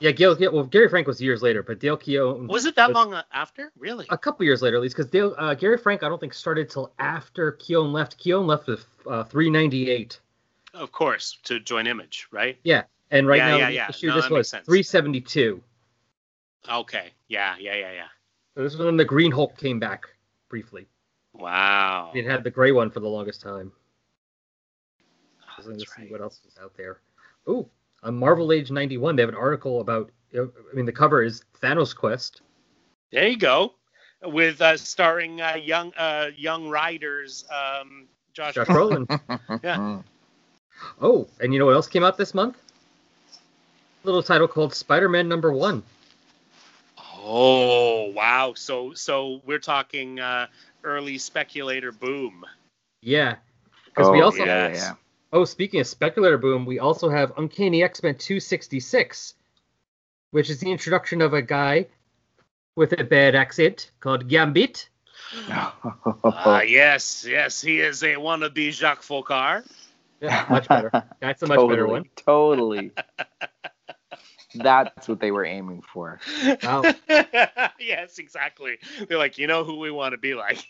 Yeah, Gail, Gail- well, Gary Frank was years later, but Dale Keown Was it that Was- long after? Really? a couple years later at least, because Dale uh, Gary Frank I don't think started till after Keown left. Keown left with uh, 398. Of course, to join Image, right? Yeah, and right Yeah, now yeah, the yeah. issue No, this was 372. Okay. Yeah, yeah, yeah, yeah. So this was when the Green Hulk came back briefly. Wow. It had the gray one for the longest time. Oh, Let's see what else is out there. Oh, on Marvel Age 91, they have an article about. I mean, the cover is Thanos Quest. There you go. With uh, starring uh, young uh, young riders, um, Josh. Josh Brolin. Yeah. oh, and you know what else came out this month? A little title called Spider-Man Number One. Oh wow! So so we're talking uh, early speculator boom. Yeah, because oh, we also. yeah, Yes. yeah. Oh, speaking of speculator boom, we also have Uncanny X-Men 266, which is the introduction of a guy with a bad accent called Gambit. Ah yes, yes, he is a wannabe Jacques Faucard. Yeah, much better. That's a much totally, better one. Totally. That's what they were aiming for. Wow. yes, exactly. They're like, you know who we want to be like.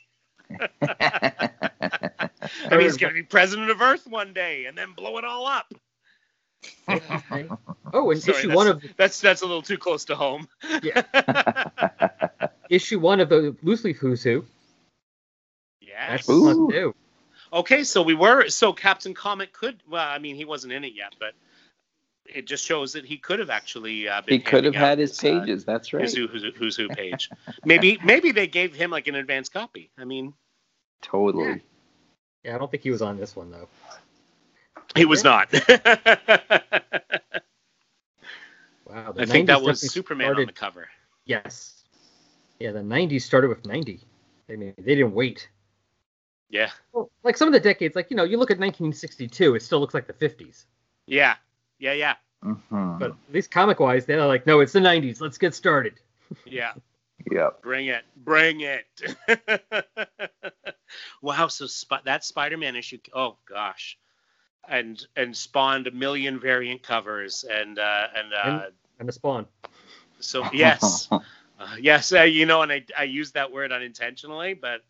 I mean, he's gonna be president of Earth one day and then blow it all up. oh, and Sorry, issue that's, one of that's that's a little too close to home. Yeah. issue one of the loose leaf who's who. yes. That's this too. Okay, so we were so Captain Comet could well, I mean, he wasn't in it yet, but it just shows that he could have actually uh, been he could have had his uh, pages. That's right. Who's who, who's, who's who page. maybe maybe they gave him like an advance copy. I mean, Totally. Yeah, I don't think he was on this one though. he was not. Wow. the I think that was definitely Superman on the cover. Yes. Yeah, the '90s started with 90. I mean, they didn't wait. Yeah, Well, like some of the decades, like you know, you look at 1962, it still looks like the 50s. yeah, yeah, yeah, Mhm. But at least comic-wise, they're like, no, it's the 90s. Let's get started. yeah. Yep. Bring it, bring it. wow, so Sp- that Spider-Man issue. Oh gosh, and and spawned a million variant covers and uh, and uh, And the Spawn. so yes, uh, yes, uh, you know, and I I use that word unintentionally, but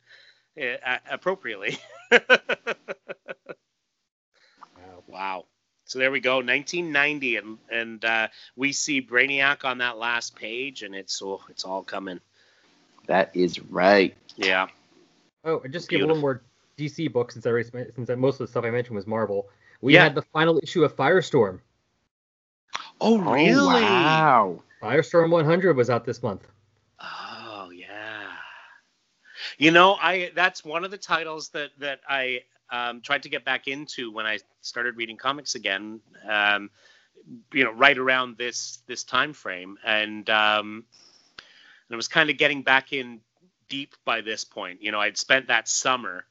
uh, appropriately. Wow. Wow. So there we go, 1990, and and uh, we see Brainiac on that last page, and it's oh, it's all coming. that is right. Yeah. Oh, and just to give a little more DC book since I already, since I, most of the stuff I mentioned was Marvel. We Yeah. had the final issue of Firestorm. Oh really? Oh, wow. Firestorm 100 was out this month. Oh yeah. You know, I that's one of the titles that that I um, tried to get back into when I started reading comics again. Um, you know, right around this this time frame, and um, and I was kind of getting back in deep by this point. You know, I'd spent that summer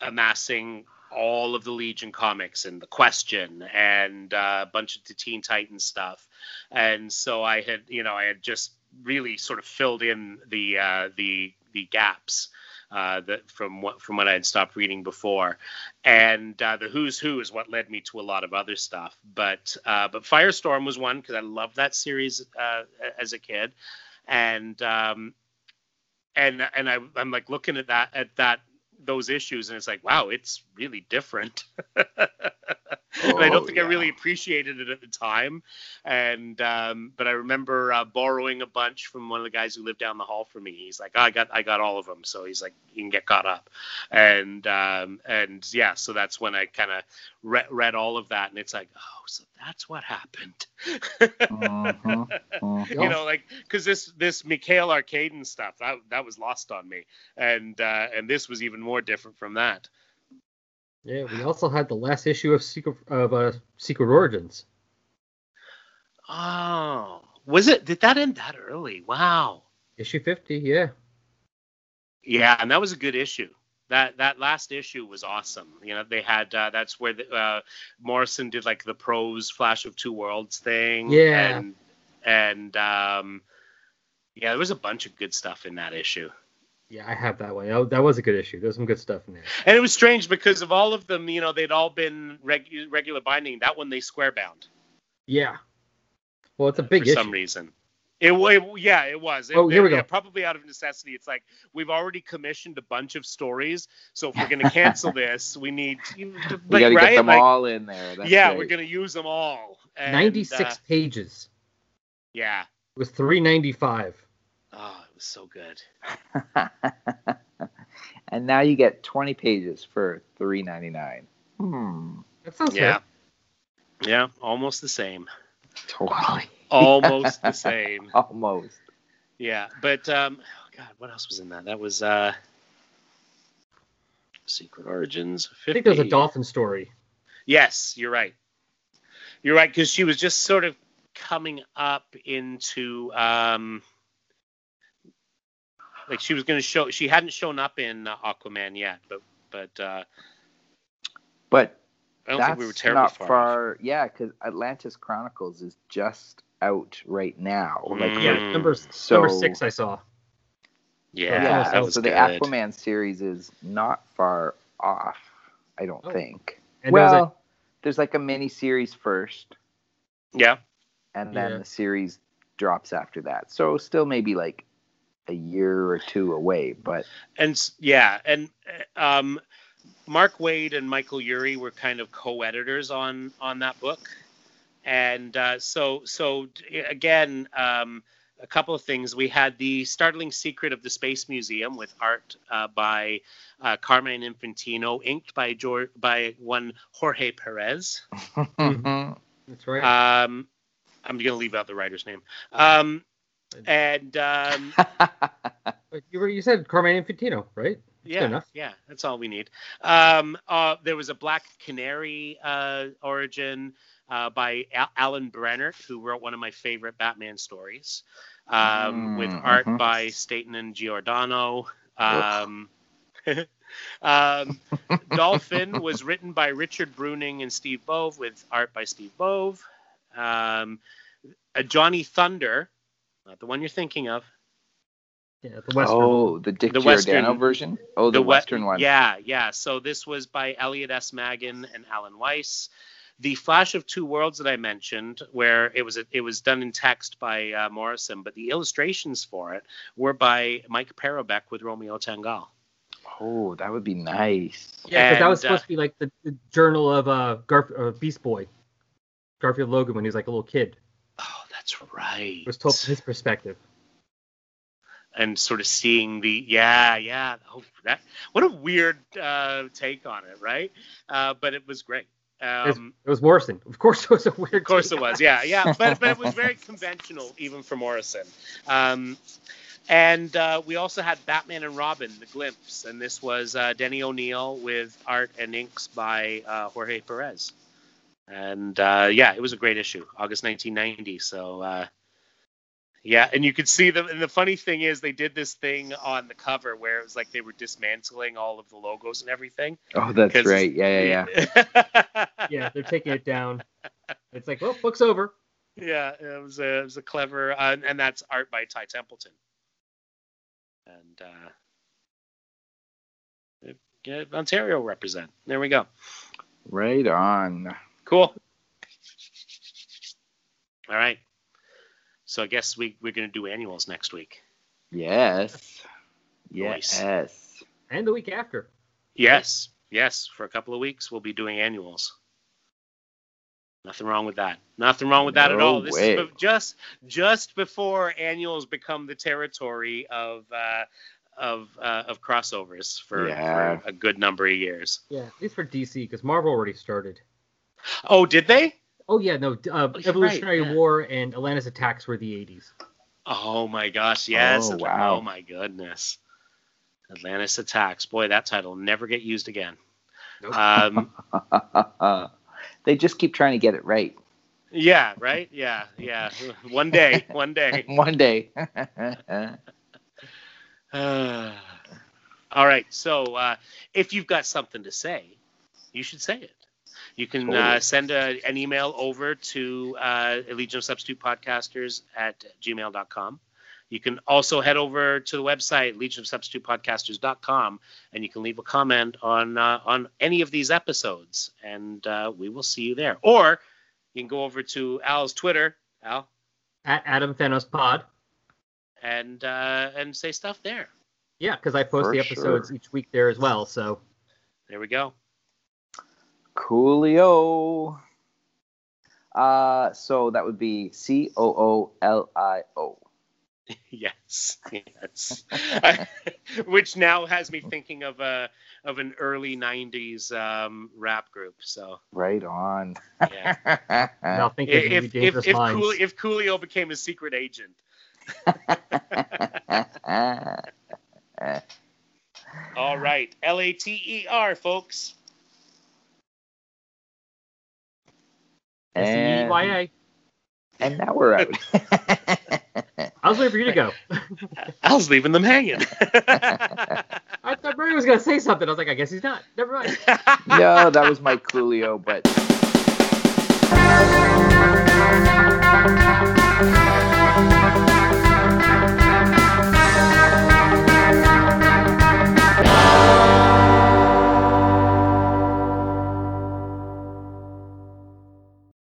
amassing all of the Legion comics and the Question and uh, a bunch of the Teen Titans stuff, and so I had, you know, I had just really sort of filled in the uh, the the gaps uh, that from what from what I had stopped reading before, and uh, the Who's Who is what led me to a lot of other stuff. But uh, but Firestorm was one because I loved that series uh, as a kid, and um, and and I, I'm like looking at that at that those issues and it's like wow it's really different and I don't Oh, think I really appreciated it at the time. And um, but I remember uh, borrowing a bunch from one of the guys who lived down the hall from me. He's like, oh, I got I got all of them, so he's like, you can get caught up. And um, and yeah, so that's when I kind of re- read all of that, and it's like, oh, so that's what happened. Mhm, mhm. you know, like because this this Mikhail Arkadin stuff that that was lost on me, and uh, and this was even more different from that. Yeah, we also had the last issue of Secret of uh, Secret Origins. Oh, was it? Did that end that early? Wow. Issue 50, yeah. Yeah, and that was a good issue. That that last issue was awesome. You know, they had uh, that's where the, uh, Morrison did like the prose Flash of Two Worlds thing. Yeah. and and um, yeah, there was a bunch of good stuff in that issue. Yeah, I have that one. That- That was a good issue. There's some good stuff in there. And it was strange because of all of them, you know, they'd all been reg- regular binding. That one they square bound Yeah. Well, it's a big for issue. some reason. It, wa- it yeah, it was. It- Oh, here we yeah, go. Probably out of necessity. It's like we've already commissioned a bunch of stories, so if we're going to cancel this, we need you know, to- We like, got to right? get them Like, all in there. That's yeah, right. we're going to use them all. And, 96 uh, pages. yeah. It was 395. Oh, it was so good. and now you get 20 pages for 3.99. Hmm. That sounds Yeah. fair. Yeah, almost the same. Totally. Almost the same. Almost. Yeah, but um, oh God, what else was in that? That was uh, Secret Origins. 50. I think there's a dolphin story. Yes, you're right. You're right because she was just sort of coming up into um, like she was going to show. She hadn't shown up in uh, Aquaman yet, but but uh, But I don't that's think we were terribly not far. far. Yeah, because Atlantis Chronicles is just out right now. Like Mm. Yeah, number, So- number six I saw. Yeah, yeah, that was so good. the Aquaman series is not far off. I don't Oh. think. And there was well, there's like a mini series first, Yeah, and then Yeah. the series drops after that. So still maybe like a year or two away, but and yeah, and uh, um, Mark Waid and Michael Eury were kind of co-editors on on that book, and uh, so so again, um, a couple of things. We had the startling secret of the Space Museum with art uh, by uh, Carmine Infantino, inked by George, by one Jorge Perez. That's right. Um, I'm gonna leave out the writer's name. Um, and um, you were you said Carmine Infantino, right? yeah, yeah, that's all we need. Um, uh, there was a Black Canary uh, origin uh, by Al- Alan Brennert, who wrote one of my favorite Batman stories, um, with Mm, art mhm. by Staton and Giordano. Um, um, Dolphin was written by Richard Bruning and Steve Bove, with art by Steve Bove. Um, a Johnny Thunder, not the one you're thinking of. Yeah, the Western. oh, the Dick The Giordano Western- version. Oh, the, we- Western one. Yeah, yeah. So this was by Elliot S. Maggin and Alan Weiss. The Flash of Two Worlds that I mentioned, where it was it was done in text by uh, Morrison, but the illustrations for it were by Mike Parobeck with Romeo Tangal. Oh, that would be nice. Yeah, because that was And, uh, supposed to be like the, the journal of uh, Garf- uh Beast Boy, Garfield Logan when he was like a little kid. That's right. It was told from his perspective. and sort of seeing the yeah, yeah. Oh, that what a weird uh, take on it, right? Uh, but it was great. Um, It was Morrison. Of course, it was a weird. Of course it was. Yeah, yeah. But but it was very conventional even for Morrison. Um, and uh, we also had Batman and Robin, The Glimpse, and this was uh, Denny O'Neil with art and inks by uh, Jorge Perez. And uh, yeah, it was a great issue, August 1990. So uh, yeah, and you could see them. And the funny thing is, they did this thing on the cover where it was like they were dismantling all of the logos and everything. Oh, that's right. Yeah, yeah, yeah. Yeah, they're taking it down. It's like, well, book's over. Yeah, it was a, it was a clever, uh, and that's art by Ty Templeton. And uh, it- yeah, Ontario represent. There we go. Right on. Cool. All right. So I guess we we're gonna do annuals next week. Yes. Nice. Yes. And the week after. Yes, yes. For a couple of weeks, we'll be doing annuals. Nothing wrong with that. Nothing wrong with that at all. This way. is just just before annuals become the territory of uh, of uh, of crossovers for, Yeah. for a good number of years. Yeah, at least for DC, because Marvel already started. Oh, did they? Oh yeah, no, uh, you're Evolutionary right, yeah. War and Atlantis Attacks were the 80s. Oh my gosh, yes. Oh, wow. Oh my goodness. Atlantis Attacks. Boy, that title will never get used again. Nope. Um, they just keep trying to get it right. yeah, right? Yeah, yeah. One day, one day. One day. All right. So uh, if you've got something to say, you should say it. You can uh, send a, an email over to uh, Legion of Substitute Podcasters at gmail.com. You can also head over to the website, legionofsubstitutepodcasters.com, and you can leave a comment on uh, on any of these episodes, and uh, we will see you there. Or you can go over to Al's Twitter, Al, At Adam Thanos Pod. and uh, and say stuff there. Yeah, because I post For the episodes sure. each week there as well. So There we go. Coolio. Uh, so that would be C O O L I O. Yes, yes. Which now has me thinking of a of an early '90s um, rap group. So Right on. yeah. now think of if if Dangerous if, Minds. Cool, if Coolio became a secret agent. All right, L A T E R, folks. And, S-E-Y-A. and now we're out. I was waiting for you to go. I was leaving them hanging. I thought Murray was going to say something. I was like, I guess he's not. Never mind. no, that was my Coolio, but.